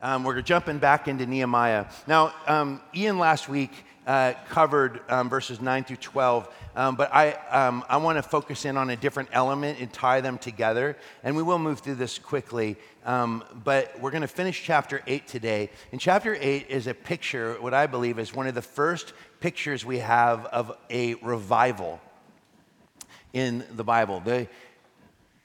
Um, we're jumping back into Nehemiah. Now, um, Ian last week uh, covered um, verses 9 through 12, um, but I, um, I want to focus in on a different element and tie them together. And we will move through this quickly, um, but we're going to finish chapter 8 today. And chapter 8 is a picture, what I believe is one of the first pictures we have of a revival in the Bible. The,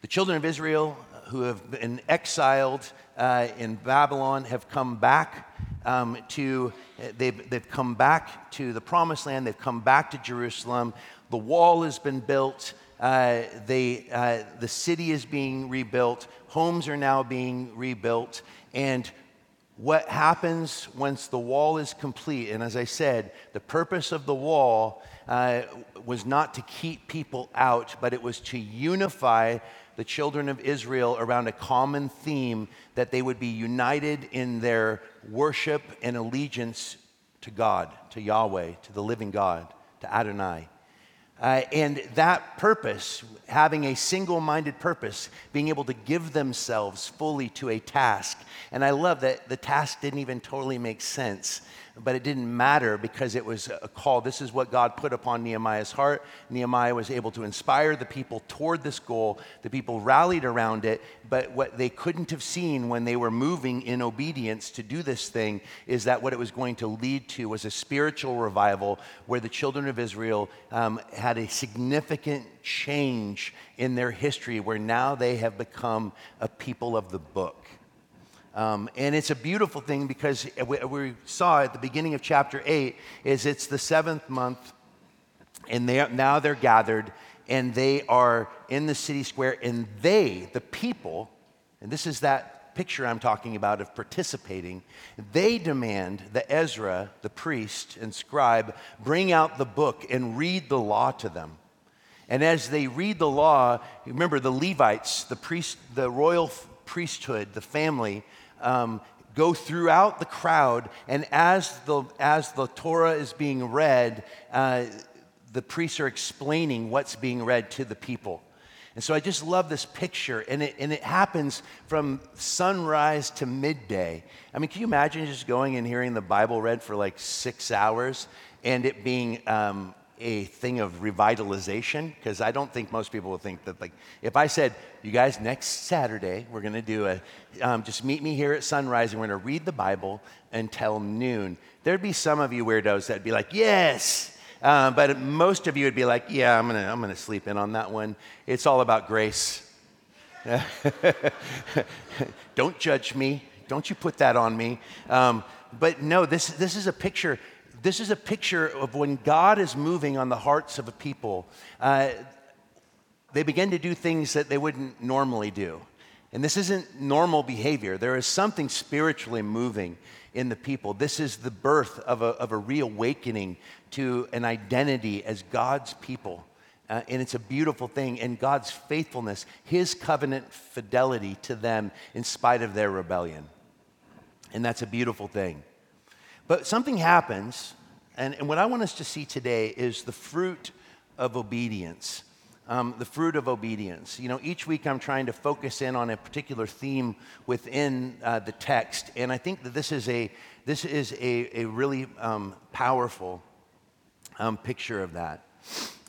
the children of Israel who have been exiled uh, in Babylon have come back um, to, they've, they've come back to the promised land, they've come back to Jerusalem. The wall has been built, uh, they, uh, the city is being rebuilt, homes are now being rebuilt, and what happens once the wall is complete, and as I said, the purpose of the wall uh, was not to keep people out, but it was to unify the children of Israel around a common theme that they would be united in their worship and allegiance to God, to Yahweh, to the living God, to Adonai. Uh, and that purpose, having a single minded purpose, being able to give themselves fully to a task. And I love that the task didn't even totally make sense but it didn't matter because it was a call. This is what God put upon Nehemiah's heart. Nehemiah was able to inspire the people toward this goal. The people rallied around it, but what they couldn't have seen when they were moving in obedience to do this thing is that what it was going to lead to was a spiritual revival where the children of Israel um, had a significant change in their history, where now they have become a people of the book. Um, and it's a beautiful thing because we, we, saw at the beginning of chapter 8 is it's the seventh month and they now they're gathered and they are in the city square and they the people and this is that picture i'm talking about of participating they demand that ezra the priest and scribe bring out the book and read the law to them. And as they read the law remember the levites the priest the royal priesthood the family um, go throughout the crowd, and as the, as the Torah is being read, uh, the priests are explaining what's being read to the people. And so I just love this picture, and it, and it happens from sunrise to midday. I mean, can you imagine just going and hearing the Bible read for like six hours and it being um, a thing of revitalization? Because I don't think most people will think that like if I said you guys next Saturday we're to do a um, just meet me here at sunrise and we're to read the Bible until noon there'd be some of you weirdos that'd be like yes! Uh, but most of you would be like yeah I'm gonna I'm gonna sleep in on that one. It's all about grace. Don't judge me. Don't you put that on me. Um, but no this this is a picture this is a picture of when God is moving on the hearts of a people. Uh, they begin to do things that they wouldn't normally do. And this isn't normal behavior. There is something spiritually moving in the people. This is the birth of a, of a reawakening to an identity as God's people. Uh, and it's a beautiful thing. And God's faithfulness, His covenant fidelity to them in spite of their rebellion. And that's a beautiful thing. But something happens, and, and what I want us to see today is the fruit of obedience. Um, the fruit of obedience. You know, each week I'm trying to focus in on a particular theme within uh, the text, and I think that this is a this is a, a really um, powerful um, picture of that.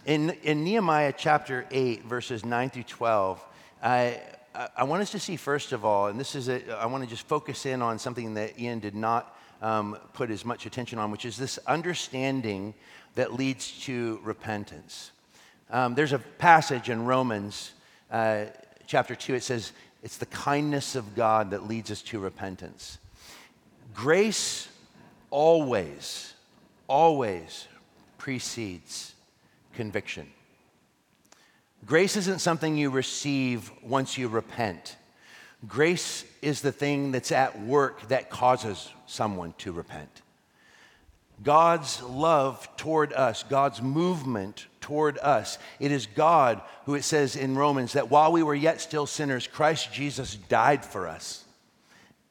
In, in Nehemiah chapter 8, verses 9 through 12, I, I want us to see, first of all, and this is a, I want to just focus in on something that Ian did not um, put as much attention on, which is this understanding that leads to repentance. Um, there's a passage in Romans uh, chapter 2, it says, It's the kindness of God that leads us to repentance. Grace always, always precedes conviction. Grace isn't something you receive once you repent. Grace is the thing that's at work that causes someone to repent. God's love toward us, God's movement toward us. It is God who it says in Romans that while we were yet still sinners, Christ Jesus died for us.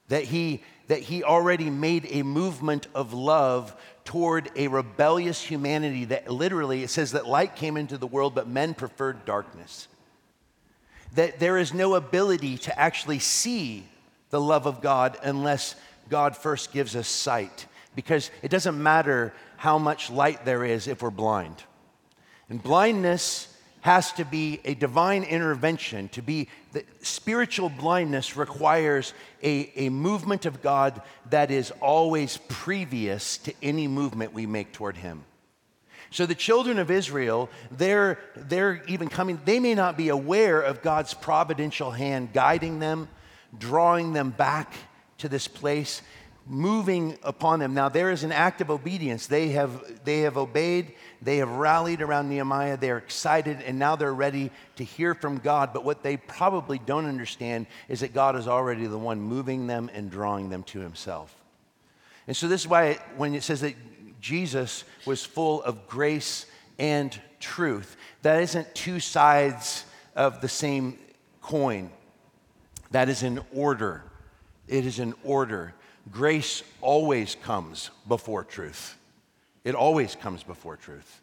That he, that he already made a movement of love toward a rebellious humanity that literally, it says that light came into the world, but men preferred darkness that there is no ability to actually see the love of God unless God first gives us sight because it doesn't matter how much light there is if we're blind. And blindness has to be a divine intervention. To be the spiritual blindness requires a, a movement of God that is always previous to any movement we make toward Him. So the children of Israel, they're, they're even coming, they may not be aware of God's providential hand guiding them, drawing them back to this place moving upon them. Now, there is an act of obedience. They have, they have obeyed, they have rallied around Nehemiah, they're excited, and now they're ready to hear from God. But what they probably don't understand is that God is already the one moving them and drawing them to himself. And so, this is why when it says that Jesus was full of grace and truth, that isn't two sides of the same coin. That is in order. It is in order. Grace always comes before truth. It always comes before truth.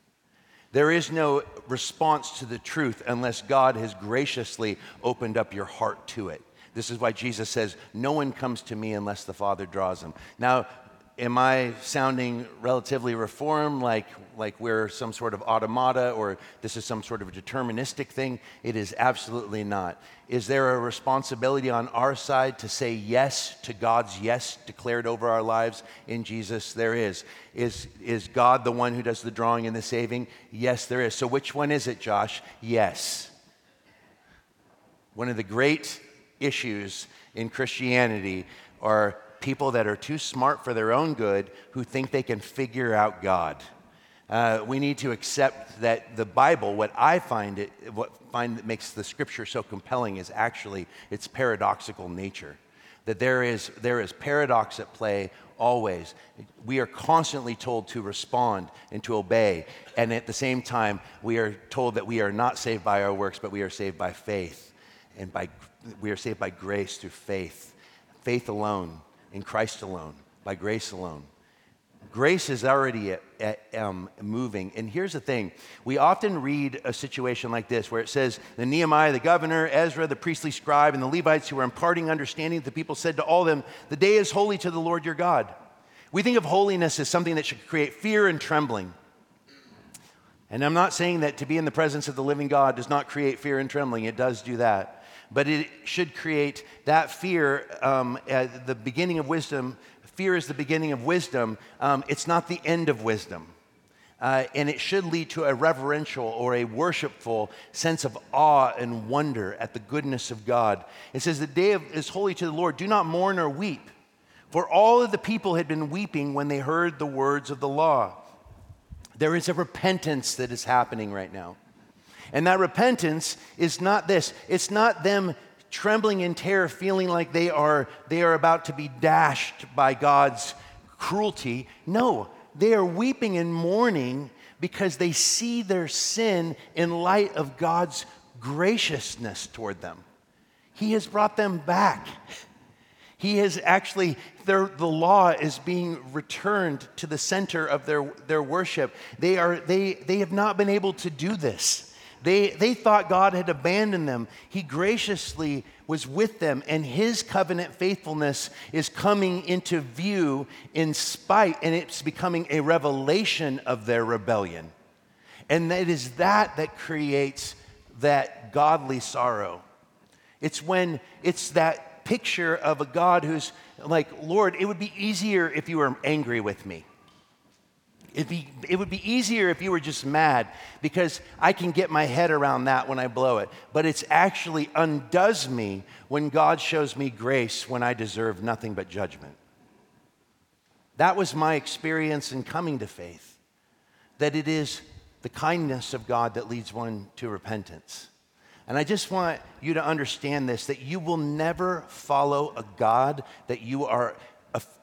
There is no response to the truth unless God has graciously opened up your heart to it. This is why Jesus says, No one comes to me unless the Father draws them. Now, am I sounding relatively reformed, like, like we're some sort of automata or this is some sort of deterministic thing? It is absolutely not. Is there a responsibility on our side to say yes to God's yes declared over our lives in Jesus? There is. Is, is God the one who does the drawing and the saving? Yes, there is. So which one is it, Josh? Yes. One of the great issues in Christianity are people that are too smart for their own good who think they can figure out God. Uh, we need to accept that the Bible, what I find it, what find that makes the scripture so compelling is actually its paradoxical nature. That there is, there is paradox at play always. We are constantly told to respond and to obey. And at the same time, we are told that we are not saved by our works, but we are saved by faith. And by, we are saved by grace through faith. Faith alone in Christ alone, by grace alone. Grace is already at, at, um, moving. And here's the thing we often read a situation like this where it says, The Nehemiah, the governor, Ezra, the priestly scribe, and the Levites who were imparting understanding, the people said to all them, The day is holy to the Lord your God. We think of holiness as something that should create fear and trembling. And I'm not saying that to be in the presence of the living God does not create fear and trembling, it does do that but it should create that fear um, at the beginning of wisdom. Fear is the beginning of wisdom, um, it's not the end of wisdom. Uh, and it should lead to a reverential or a worshipful sense of awe and wonder at the goodness of God. It says, The day of, is holy to the Lord. Do not mourn or weep. For all of the people had been weeping when they heard the words of the law. There is a repentance that is happening right now. And that repentance is not this it's not them trembling in terror, feeling like they are, they are about to be dashed by God's cruelty. No, they are weeping and mourning because they see their sin in light of God's graciousness toward them. He has brought them back. He has actually, the law is being returned to the center of their, their worship. They, are, they, they have not been able to do this. They, they thought God had abandoned them. He graciously was with them, and his covenant faithfulness is coming into view in spite, and it's becoming a revelation of their rebellion. And it is that that creates that godly sorrow. It's when it's that picture of a God who's like, Lord, it would be easier if you were angry with me. Be, it would be easier if you were just mad because I can get my head around that when I blow it. But it's actually undoes me when God shows me grace when I deserve nothing but judgment. That was my experience in coming to faith, that it is the kindness of God that leads one to repentance. And I just want you to understand this that you will never follow a God that you are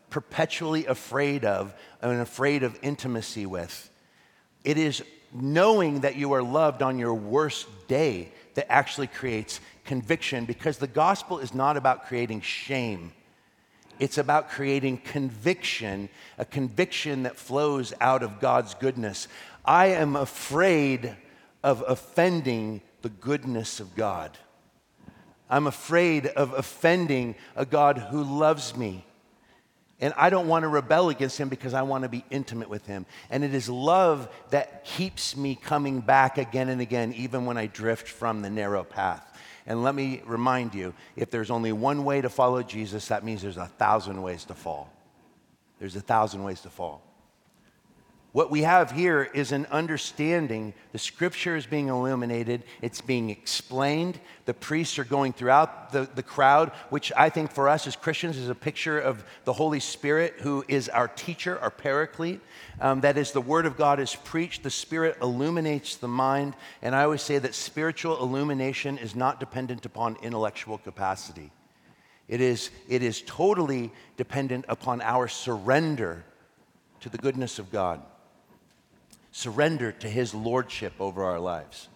perpetually afraid of and afraid of intimacy with. It is knowing that you are loved on your worst day that actually creates conviction because the gospel is not about creating shame. It's about creating conviction, a conviction that flows out of God's goodness. I am afraid of offending the goodness of God. I'm afraid of offending a God who loves me And I don't want to rebel against him because I want to be intimate with him. And it is love that keeps me coming back again and again, even when I drift from the narrow path. And let me remind you if there's only one way to follow Jesus, that means there's a thousand ways to fall. There's a thousand ways to fall. What we have here is an understanding. The scripture is being illuminated, it's being explained. The priests are going throughout the, the crowd, which I think for us as Christians is a picture of the Holy Spirit, who is our teacher, our paraclete. Um, that is, the Word of God is preached, the Spirit illuminates the mind. And I always say that spiritual illumination is not dependent upon intellectual capacity, it is, it is totally dependent upon our surrender to the goodness of God surrender to his lordship over our lives.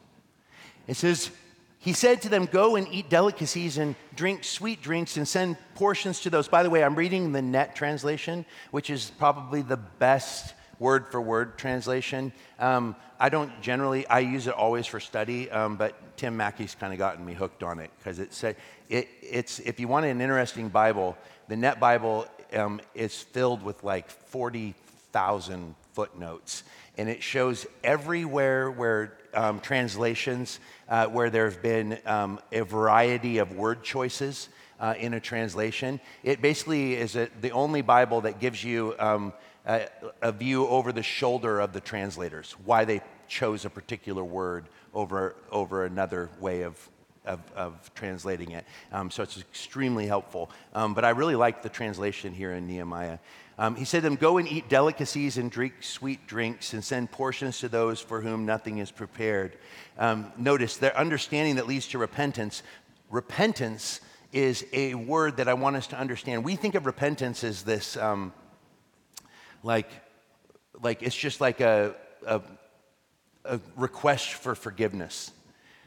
It says, He said to them, Go and eat delicacies and drink sweet drinks and send portions to those. By the way, I'm reading the net translation, which is probably the best word for word translation. Um, I don't generally, I use it always for study, um, but Tim Mackie's kind of gotten me hooked on it because it said, it, it's, if you want an interesting Bible, the net Bible um, is filled with like 40,000 footnotes and it shows everywhere where um, translations, uh, where there have been um, a variety of word choices uh, in a translation. It basically is a, the only Bible that gives you um, a, a, view over the shoulder of the translators, why they chose a particular word over, over another way of, of, of, translating it. Um, so it's extremely helpful. Um, but I really like the translation here in Nehemiah. Um, he said to them, Go and eat delicacies and drink sweet drinks and send portions to those for whom nothing is prepared. Um, notice their understanding that leads to repentance. Repentance is a word that I want us to understand. We think of repentance as this, um, like, like it's just like a, a, a request for forgiveness.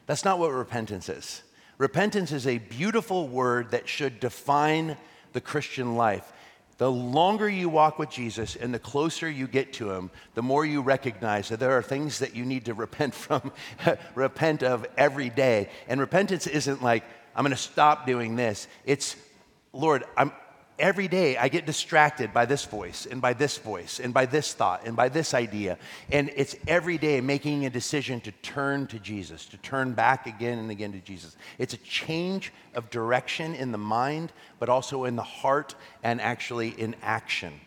That's not what repentance is. Repentance is a beautiful word that should define the Christian life. The longer you walk with Jesus and the closer you get to him, the more you recognize that there are things that you need to repent from, repent of every day. And repentance isn't like, I'm going to stop doing this. It's, Lord, I'm, every day I get distracted by this voice and by this voice and by this thought and by this idea. And it's every day making a decision to turn to Jesus, to turn back again and again to Jesus. It's a change of direction in the mind, but also in the heart and actually in action.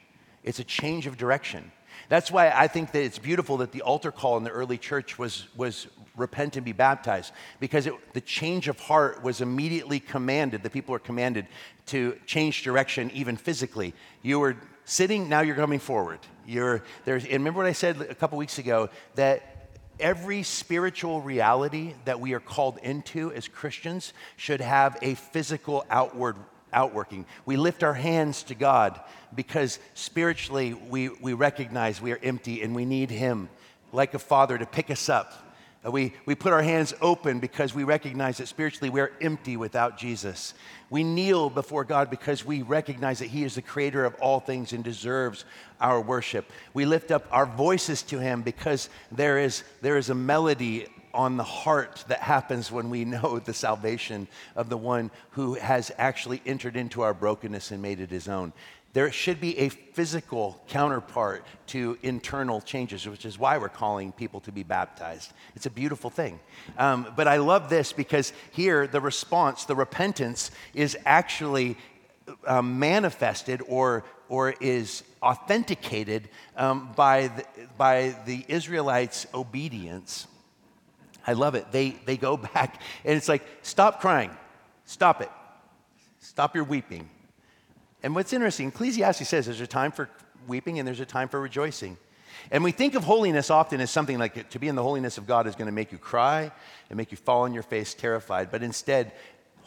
It's a change of direction. That's why I think that it's beautiful that the altar call in the early church was, was repent and be baptized, because it, the change of heart was immediately commanded. The people were commanded to change direction, even physically. You were sitting, now you're coming forward. You're, there's, and remember what I said a couple weeks ago that every spiritual reality that we are called into as Christians should have a physical outward outworking. We lift our hands to God because spiritually we, we recognize we are empty and we need Him, like a father, to pick us up. We, we put our hands open because we recognize that spiritually we're empty without Jesus. We kneel before God because we recognize that He is the creator of all things and deserves our worship. We lift up our voices to Him because there is, there is a melody on the heart that happens when we know the salvation of the one who has actually entered into our brokenness and made it his own. There should be a physical counterpart to internal changes, which is why we're calling people to be baptized. It's a beautiful thing. Um, but I love this because here the response, the repentance, is actually um, manifested or, or is authenticated um, by, the, by the Israelites' obedience I love it. They, they go back and it's like, stop crying. Stop it. Stop your weeping. And what's interesting, Ecclesiastes says there's a time for weeping and there's a time for rejoicing. And we think of holiness often as something like to be in the holiness of God is going to make you cry and make you fall on your face terrified. But instead,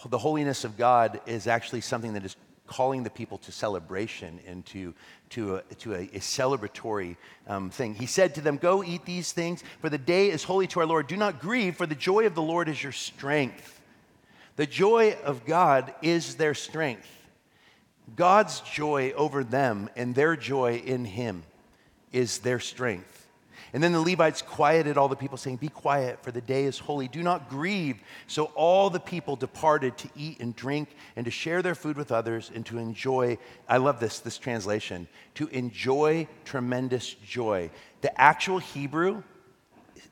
the holiness of God is actually something that is calling the people to celebration and to, to, a, to a, a celebratory um, thing. He said to them, Go eat these things, for the day is holy to our Lord. Do not grieve, for the joy of the Lord is your strength. The joy of God is their strength. God's joy over them and their joy in Him is their strength. And then the Levites quieted all the people, saying, Be quiet, for the day is holy. Do not grieve. So all the people departed to eat and drink and to share their food with others and to enjoy. I love this, this translation to enjoy tremendous joy. The actual Hebrew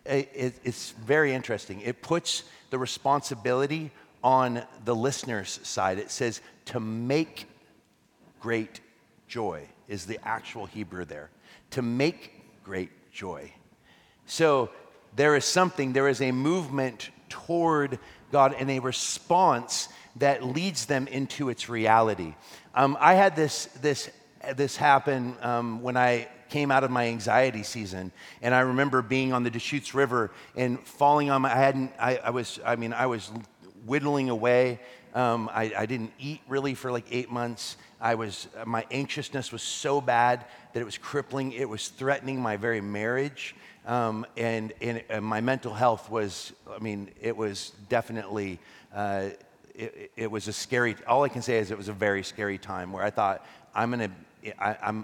is very interesting. It puts the responsibility on the listener's side. It says to make great joy, is the actual Hebrew there. To make great joy. So there is something, there is a movement toward God and a response that leads them into its reality. Um, I had this, this, this happen um, when I came out of my anxiety season, and I remember being on the Deschutes River and falling on my. I hadn't. I, I was. I mean, I was whittling away. Um, I, I, didn't eat really for like eight months. I was, my anxiousness was so bad that it was crippling. It was threatening my very marriage. Um, and, and, and, my mental health was, I mean, it was definitely, uh, it, it was a scary, all I can say is it was a very scary time where I thought, I'm going to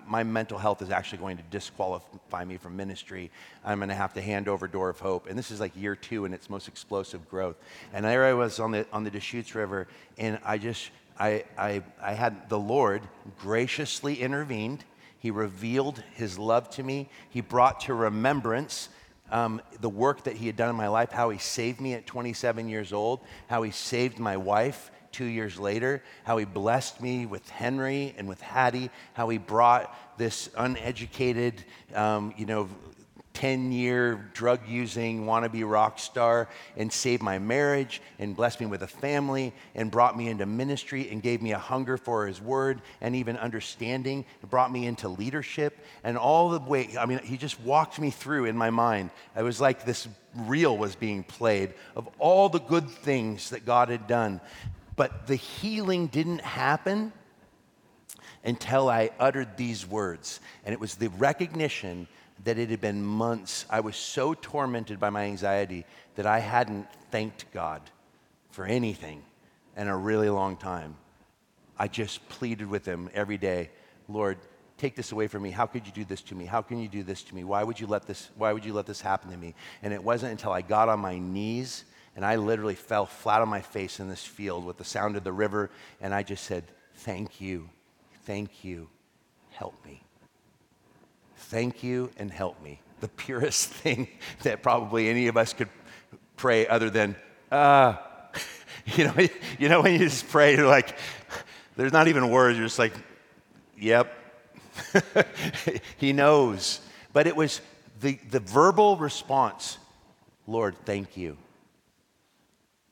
my mental health is actually going to disqualify me from ministry. I'm going to have to hand over Door of Hope. And this is like year two in its most explosive growth. And there I was on the, on the Deschutes River, and I just, I, I, I had the Lord graciously intervened. He revealed his love to me. He brought to remembrance um, the work that he had done in my life, how he saved me at 27 years old, how he saved my wife two years later, how he blessed me with Henry and with Hattie, how he brought this uneducated, um, you know, 10 year drug using wannabe rock star and saved my marriage and blessed me with a family and brought me into ministry and gave me a hunger for his word and even understanding. It brought me into leadership and all the way, I mean, he just walked me through in my mind. It was like this reel was being played of all the good things that God had done. But the healing didn't happen until I uttered these words. And it was the recognition that it had been months. I was so tormented by my anxiety that I hadn't thanked God for anything in a really long time. I just pleaded with Him every day Lord, take this away from me. How could you do this to me? How can you do this to me? Why would you let this, why would you let this happen to me? And it wasn't until I got on my knees and I literally fell flat on my face in this field with the sound of the river, and I just said, Thank you, thank you, help me. Thank you and help me. The purest thing that probably any of us could pray other than, uh, you know, you know when you just pray, you're like, there's not even words, you're just like, yep. he knows. But it was the, the verbal response Lord, thank you.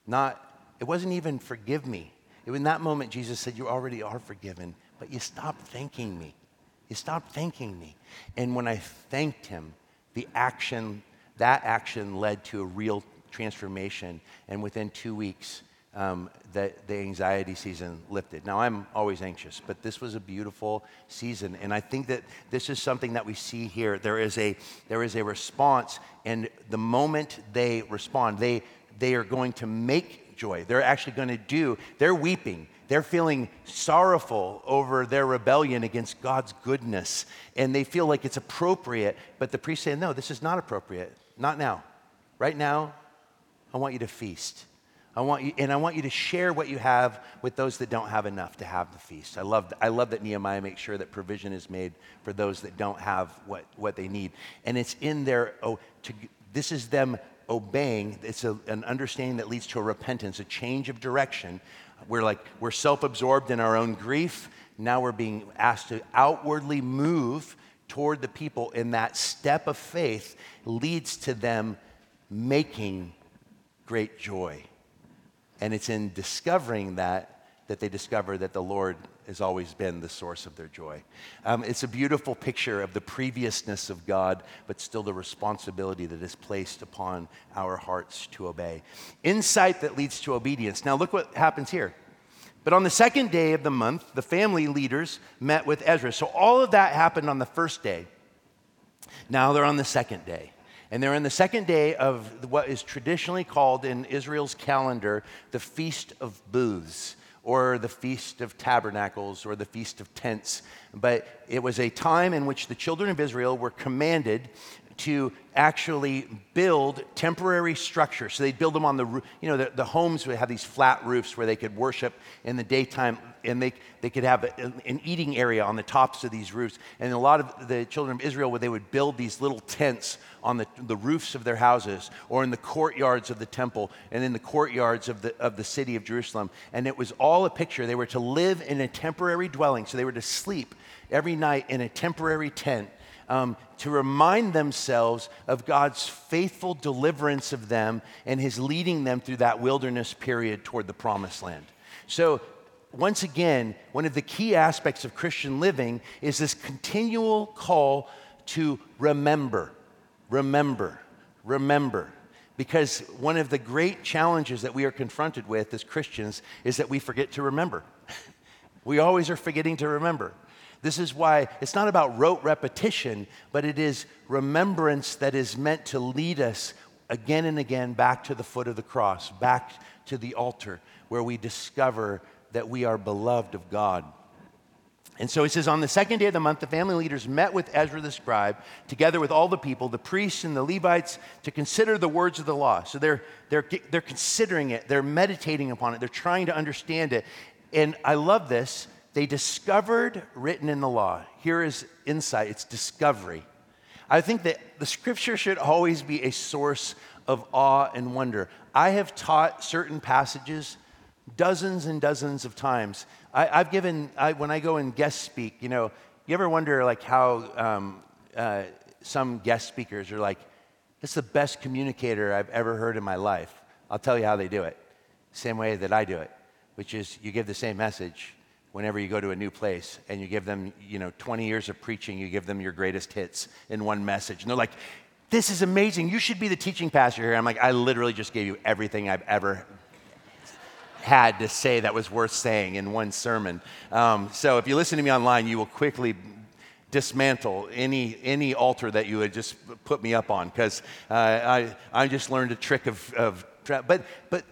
Not, it wasn't even forgive me. It was in that moment Jesus said, You already are forgiven, but you stopped thanking me. You stopped thanking me. And when I thanked him, the action, that action led to a real transformation. And within two weeks, um, the, the anxiety season lifted. Now, I'm always anxious, but this was a beautiful season. And I think that this is something that we see here. There is a, there is a response, and the moment they respond, they, they are going to make joy. They're actually going to do, they're weeping. They're feeling sorrowful over their rebellion against God's goodness. And they feel like it's appropriate. But the priest saying, no, this is not appropriate. Not now. Right now, I want you to feast. I want you, and I want you to share what you have with those that don't have enough to have the feast. I love, I love that Nehemiah makes sure that provision is made for those that don't have what, what they need. And it's in their, oh, to, this is them obeying, it's a, an understanding that leads to a repentance, a change of direction. We're like, we're self absorbed in our own grief. Now we're being asked to outwardly move toward the people, and that step of faith leads to them making great joy. And it's in discovering that that they discover that the Lord has always been the source of their joy. Um, it's a beautiful picture of the previousness of God, but still the responsibility that is placed upon our hearts to obey. Insight that leads to obedience. Now, look what happens here. But on the second day of the month, the family leaders met with Ezra. So all of that happened on the first day. Now they're on the second day. And they're in the second day of what is traditionally called in Israel's calendar the Feast of Booths or the Feast of Tabernacles or the Feast of Tents. But it was a time in which the children of Israel were commanded to actually build temporary structures. So they'd build them on the. You know, the, the, homes would have these flat roofs where they could worship in the daytime, and they, they could have a, an eating area on the tops of these roofs. And a lot of the children of Israel, where they would build these little tents on the, the roofs of their houses or in the courtyards of the temple and in the courtyards of the, of the city of Jerusalem. And it was all a picture. They were to live in a temporary dwelling, so they were to sleep every night in a temporary tent um, to remind themselves of God's faithful deliverance of them and his leading them through that wilderness period toward the promised land. So, once again, one of the key aspects of Christian living is this continual call to remember, remember, remember. Because one of the great challenges that we are confronted with as Christians is that we forget to remember. we always are forgetting to remember. This is why it's not about rote repetition, but it is remembrance that is meant to lead us again and again back to the foot of the cross, back to the altar, where we discover that we are beloved of God. And so he says, on the second day of the month, the family leaders met with Ezra the scribe, together with all the people, the priests and the Levites, to consider the words of the law. So they're, they're, they're considering it, they're meditating upon it, they're trying to understand it. And I love this they discovered written in the law. Here is insight it's discovery. I think that the scripture should always be a source of awe and wonder. I have taught certain passages dozens and dozens of times. I, have given, I, when I go and guest speak, you know, you ever wonder like how um, uh, some guest speakers are like, it's the best communicator I've ever heard in my life. I'll tell you how they do it. Same way that I do it, which is you give the same message whenever you go to a new place and you give them, you know, 20 years of preaching, you give them your greatest hits in one message. And they're like, this is amazing. You should be the teaching pastor here. I'm like, I literally just gave you everything I've ever had to say that was worth saying in one sermon. Um, so if you listen to me online, you will quickly dismantle any any altar that you had just put me up on because uh, I I just learned a trick of of but but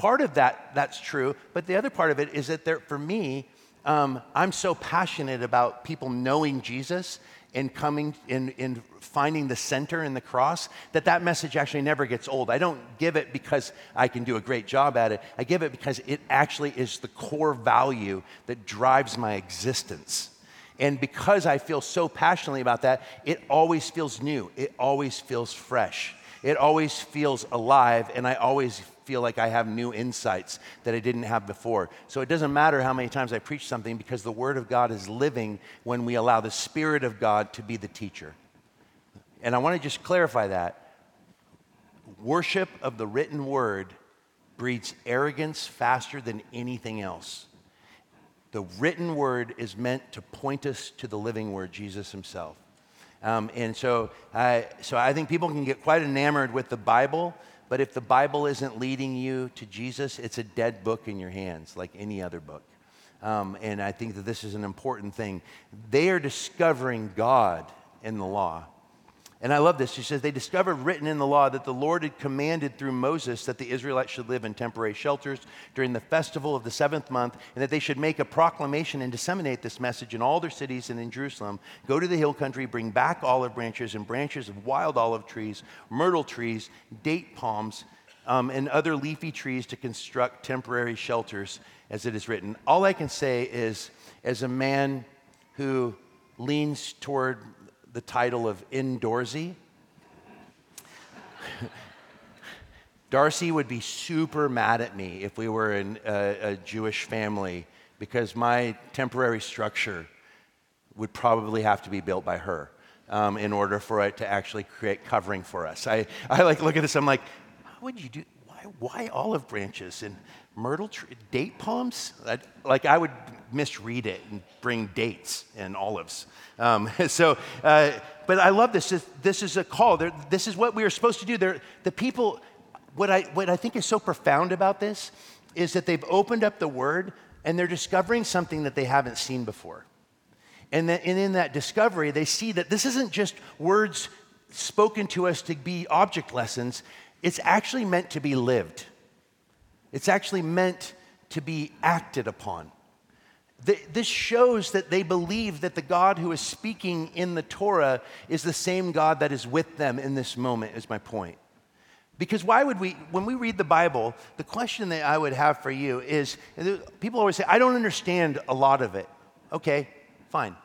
part of that, that's true. But the other part of it is that there, for me, um, I'm so passionate about people knowing Jesus and coming and, and finding the center in the cross that that message actually never gets old. I don't give it because I can do a great job at it. I give it because it actually is the core value that drives my existence. And because I feel so passionately about that, it always feels new. It always feels fresh. It always feels alive, and I always feel like I have new insights that I didn't have before. So it doesn't matter how many times I preach something because the Word of God is living when we allow the Spirit of God to be the teacher. And I want to just clarify that. Worship of the written Word breeds arrogance faster than anything else. The written Word is meant to point us to the living Word, Jesus Himself. Um, and so, uh, so I think people can get quite enamored with the Bible but if the Bible isn't leading you to Jesus, it's a dead book in your hands, like any other book. Um, and I think that this is an important thing. They are discovering God in the law. And I love this. She says, They discovered written in the law that the Lord had commanded through Moses that the Israelites should live in temporary shelters during the festival of the seventh month, and that they should make a proclamation and disseminate this message in all their cities and in Jerusalem. Go to the hill country, bring back olive branches and branches of wild olive trees, myrtle trees, date palms, um, and other leafy trees to construct temporary shelters, as it is written. All I can say is, as a man who leans toward the title of indoorsy. Darcy would be super mad at me if we were in a, a, Jewish family because my temporary structure would probably have to be built by her um, in order for it to actually create covering for us. I, I like look at this, I'm like, how would you do, why, why olive branches and myrtle tree, date palms? I, like I would misread it and bring dates and olives. Um, so, uh, but I love this. This is a call. They're, this is what we are supposed to do. They're, the people, what I, what I think is so profound about this is that they've opened up the word and they're discovering something that they haven't seen before. And, that, and in that discovery, they see that this isn't just words spoken to us to be object lessons, it's actually meant to be lived. It's actually meant to be acted upon. this shows that they believe that the God who is speaking in the Torah is the same God that is with them in this moment, is my point. Because why would we, when we read the Bible, the question that I would have for you is people always say, I don't understand a lot of it. Okay, fine.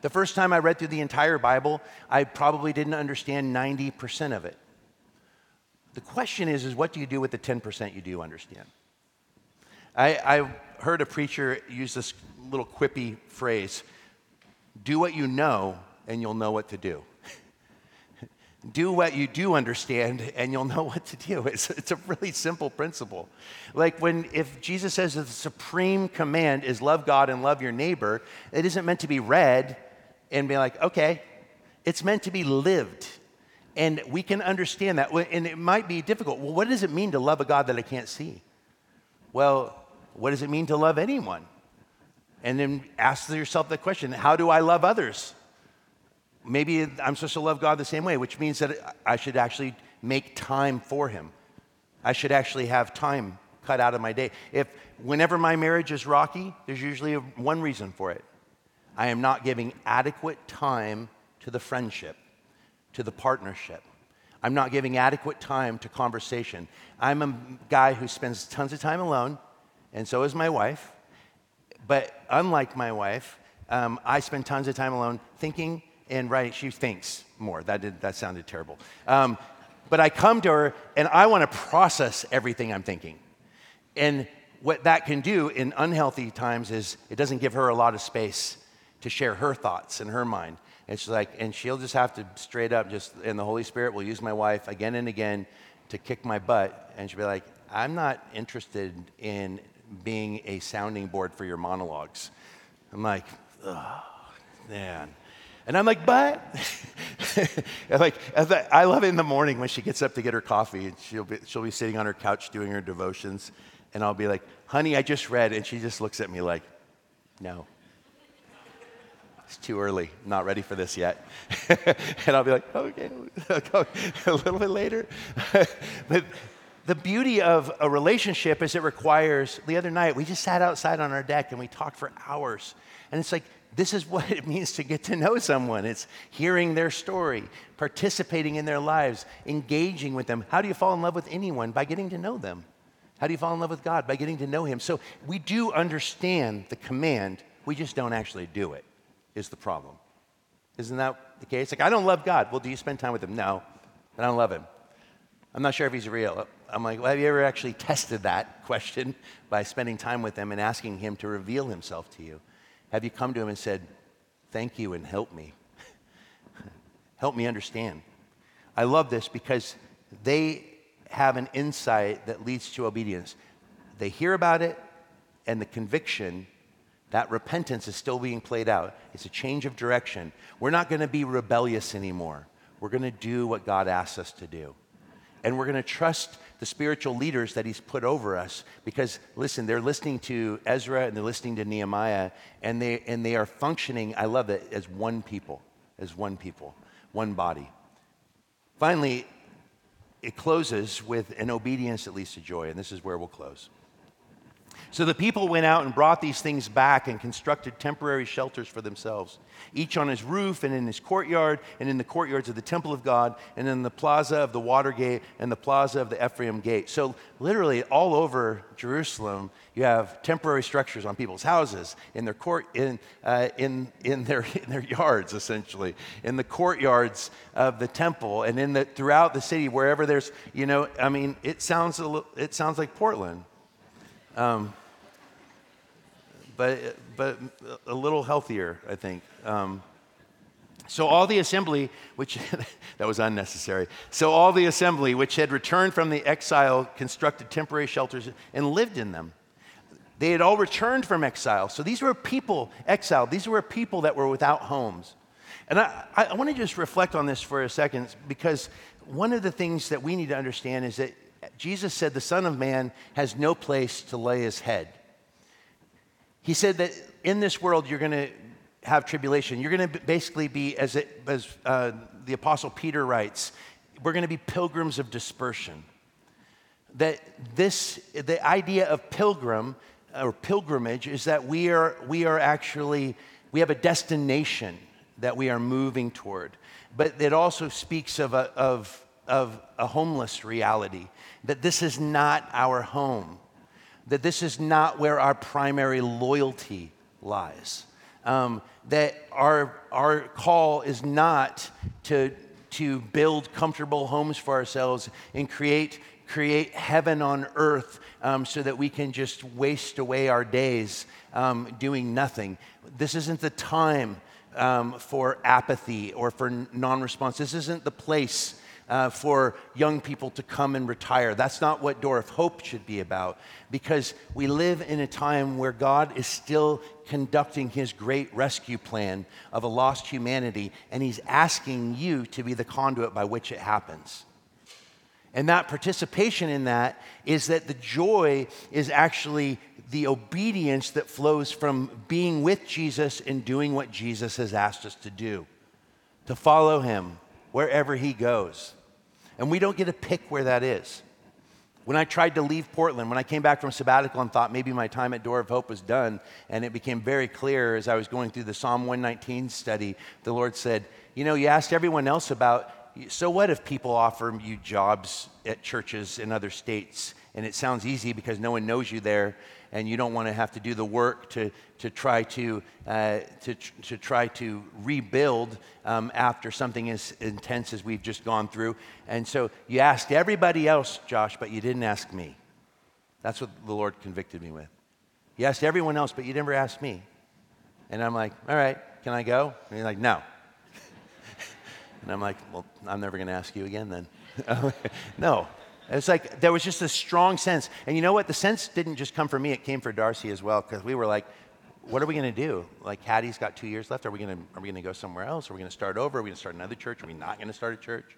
The first time I read through the entire Bible, I probably didn't understand 90% of it. The question is, is what do you do with the 10% you do understand? I, I heard a preacher use this little quippy phrase do what you know, and you'll know what to do. do what you do understand, and you'll know what to do. It's, it's a really simple principle. Like when, if Jesus says that the supreme command is love God and love your neighbor, it isn't meant to be read and be like, okay, it's meant to be lived. And we can understand that. And it might be difficult. Well, what does it mean to love a God that I can't see? Well, what does it mean to love anyone? And then ask yourself the question how do I love others? Maybe I'm supposed to love God the same way, which means that I should actually make time for Him. I should actually have time cut out of my day. If whenever my marriage is rocky, there's usually one reason for it. I am not giving adequate time to the friendship, to the partnership. I'm not giving adequate time to conversation. I'm a guy who spends tons of time alone, and so is my wife. But unlike my wife, um, I spend tons of time alone thinking and writing. She thinks more. That, did, that sounded terrible. Um, but I come to her and I want to process everything I'm thinking. And what that can do in unhealthy times is it doesn't give her a lot of space to share her thoughts in her mind. And she's like, and she'll just have to straight up just, and the Holy Spirit will use my wife again and again to kick my butt. And she'll be like, I'm not interested in being a sounding board for your monologues. I'm like, oh, man. And I'm like, but, like, I love it in the morning when she gets up to get her coffee and she'll be, she'll be sitting on her couch doing her devotions. And I'll be like, honey, I just read. And she just looks at me like, no. It's too early. I'm not ready for this yet. and I'll be like, okay, a little bit later. but the beauty of a relationship is it requires, the other night, we just sat outside on our deck and we talked for hours. And it's like, this is what it means to get to know someone. It's hearing their story, participating in their lives, engaging with them. How do you fall in love with anyone? By getting to know them. How do you fall in love with God? By getting to know Him. So we do understand the command, we just don't actually do it, is the problem. Isn't that the case? Like, I don't love God. Well, do you spend time with Him? No, I don't love Him. I'm not sure if He's real. I'm like, well, have you ever actually tested that question by spending time with him and asking him to reveal himself to you? Have you come to him and said, thank you and help me? help me understand. I love this because they have an insight that leads to obedience. They hear about it, and the conviction that repentance is still being played out. It's a change of direction. We're not going to be rebellious anymore. We're going to do what God asks us to do. And we're going to trust the spiritual leaders that he's put over us because listen they're listening to ezra and they're listening to nehemiah and they and they are functioning i love it as one people as one people one body finally it closes with an obedience that leads to joy and this is where we'll close so the people went out and brought these things back and constructed temporary shelters for themselves, each on his roof and in his courtyard and in the courtyards of the temple of God and in the plaza of the water gate and the plaza of the Ephraim gate. So literally all over Jerusalem, you have temporary structures on people's houses, in their court, in, uh, in, in, their, in their yards, essentially, in the courtyards of the temple, and in the, throughout the city, wherever there's, you know, I mean, it sounds, a little, it sounds like Portland. Um, but, but a little healthier, I think. Um, so all the assembly, which that was unnecessary. So all the assembly, which had returned from the exile, constructed temporary shelters and lived in them. They had all returned from exile. So these were people exiled. These were people that were without homes. And I, I want to just reflect on this for a second because one of the things that we need to understand is that Jesus said the Son of Man has no place to lay his head. He said that in this world you're going to have tribulation. You're going to basically be, as, it, as uh, the Apostle Peter writes, we're going to be pilgrims of dispersion. That this, the idea of pilgrim or pilgrimage is that we are, we are actually, we have a destination that we are moving toward. But it also speaks of a, of, of a homeless reality, that this is not our home, that this is not where our primary loyalty lies. Um, that our, our call is not to, to build comfortable homes for ourselves and create, create heaven on earth um, so that we can just waste away our days um, doing nothing. This isn't the time um, for apathy or for non response. This isn't the place uh, for young people to come and retire. That's not what Door of Hope should be about because we live in a time where God is still conducting his great rescue plan of a lost humanity, and he's asking you to be the conduit by which it happens. And that participation in that is that the joy is actually the obedience that flows from being with Jesus and doing what Jesus has asked us to do, to follow him wherever he goes. And we don't get to pick where that is. When I tried to leave Portland, when I came back from sabbatical and thought maybe my time at Door of Hope was done, and it became very clear as I was going through the Psalm 119 study, the Lord said, You know, you asked everyone else about, so what if people offer you jobs at churches in other states? And it sounds easy because no one knows you there, and you don't want to have to do the work to, to, try, to, uh, to, to try to rebuild um, after something as intense as we've just gone through. And so you asked everybody else, Josh, but you didn't ask me. That's what the Lord convicted me with. You asked everyone else, but you never asked me. And I'm like, all right, can I go? And he's like, no. and I'm like, well, I'm never going to ask you again then. no, it's like there was just a strong sense. And you know what? The sense didn't just come for me, it came for Darcy as well, because we were like, what are we going to do? Like, Hattie's got two years left. Are we going to, are we going to go somewhere else? Are we going to start over? Are we going to start another church? Are we not going to start a church?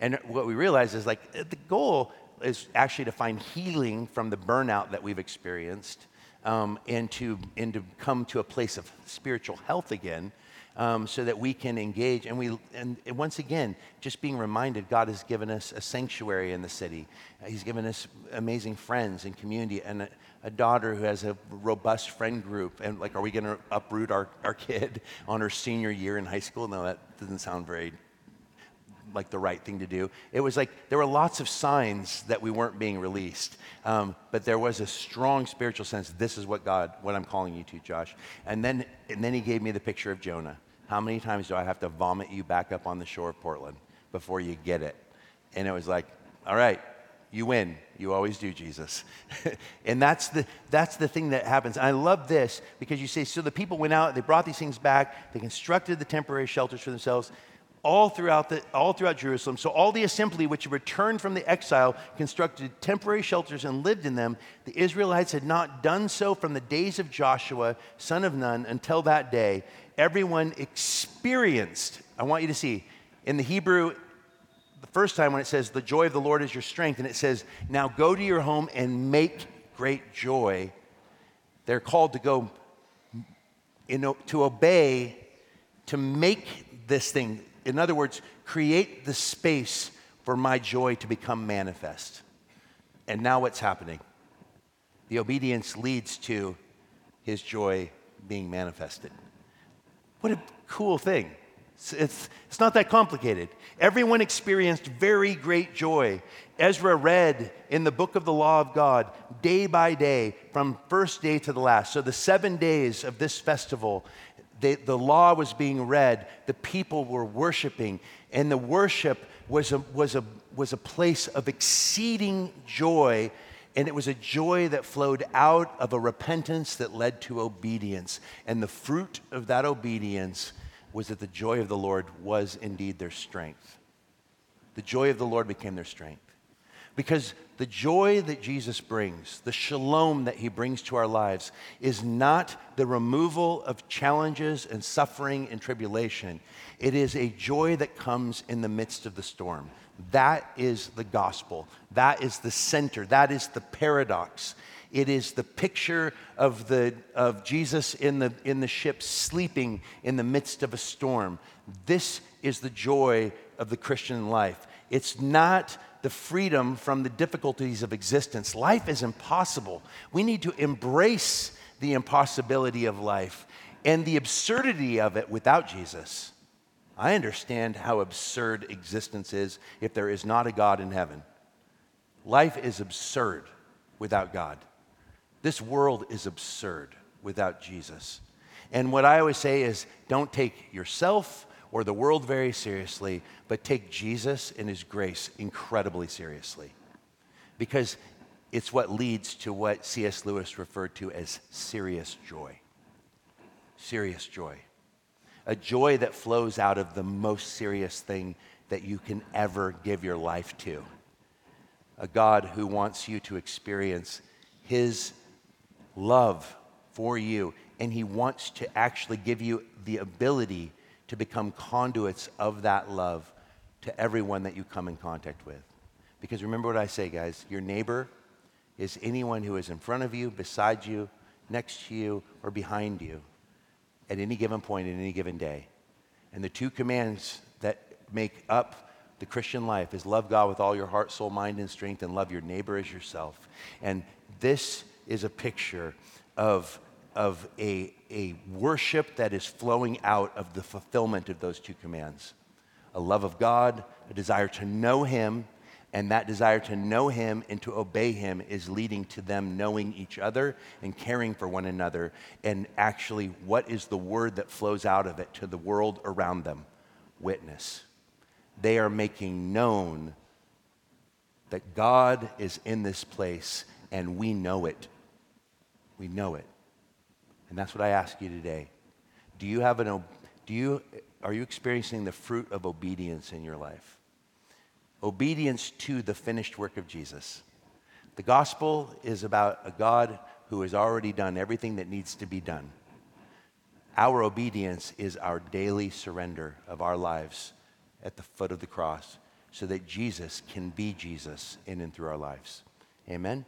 And what we realized is like the goal is actually to find healing from the burnout that we've experienced um, and, to, and to come to a place of spiritual health again um, so that we can engage. And, we, and once again, just being reminded God has given us a sanctuary in the city. He's given us amazing friends and community and a, a daughter who has a robust friend group. And like, are we going to uproot our, our kid on her senior year in high school? No, that doesn't sound very like the right thing to do. It was like there were lots of signs that we weren't being released, um, but there was a strong spiritual sense. This is what God, what I'm calling you to, Josh. And then, and then he gave me the picture of Jonah. How many times do I have to vomit you back up on the shore of Portland before you get it? And it was like, all right, you win. You always do, Jesus. and that's the, that's the thing that happens. And I love this because you say, so the people went out, they brought these things back, they constructed the temporary shelters for themselves all throughout, the, all throughout Jerusalem. So all the assembly which returned from the exile constructed temporary shelters and lived in them. The Israelites had not done so from the days of Joshua, son of Nun, until that day everyone experienced. I want you to see in the Hebrew, the first time when it says, The joy of the Lord is your strength, and it says, Now go to your home and make great joy. They're called to go, to obey, to make this thing. In other words, create the space for my joy to become manifest. And now what's happening? The obedience leads to his joy being manifested. What a cool thing. It's, it's, it's, not that complicated. Everyone experienced very great joy. Ezra read in the book of the law of God day by day from first day to the last. So, the seven days of this festival, they, the law was being read, the people were worshiping, and the worship was a, was a, was a place of exceeding joy and it was a joy that flowed out of a repentance that led to obedience. And the fruit of that obedience was that the joy of the Lord was indeed their strength. The joy of the Lord became their strength. Because the joy that Jesus brings, the shalom that he brings to our lives, is not the removal of challenges and suffering and tribulation. It is a joy that comes in the midst of the storm. That is the gospel. That is the center. That is the paradox. It is the picture of, the, of Jesus in the, in the ship sleeping in the midst of a storm. This is the joy of the Christian life. It's not the freedom from the difficulties of existence. Life is impossible. We need to embrace the impossibility of life and the absurdity of it without Jesus. I understand how absurd existence is if there is not a God in heaven. Life is absurd without God. This world is absurd without Jesus. And what I always say is don't take yourself or the world very seriously, but take Jesus and his grace incredibly seriously. Because it's what leads to what C.S. Lewis referred to as serious joy. Serious joy. A joy that flows out of the most serious thing that you can ever give your life to. A God who wants you to experience his love for you, and he wants to actually give you the ability to become conduits of that love to everyone that you come in contact with. Because remember what I say, guys your neighbor is anyone who is in front of you, beside you, next to you, or behind you at any given point in any given day. And the two commands that make up the Christian life is love God with all your heart, soul, mind, and strength, and love your neighbor as yourself. And this is a picture of, of a, a worship that is flowing out of the fulfillment of those two commands a love of God, a desire to know Him, and that desire to know Him and to obey Him is leading to them knowing each other and caring for one another. And actually, what is the word that flows out of it to the world around them? Witness. They are making known that God is in this place and we know it. We know it. And that's what I ask you today. Do you have an, do you, are you experiencing the fruit of obedience in your life? Obedience to the finished work of Jesus. The gospel is about a God who has already done everything that needs to be done. Our obedience is our daily surrender of our lives at the foot of the cross so that Jesus can be Jesus in and through our lives. Amen.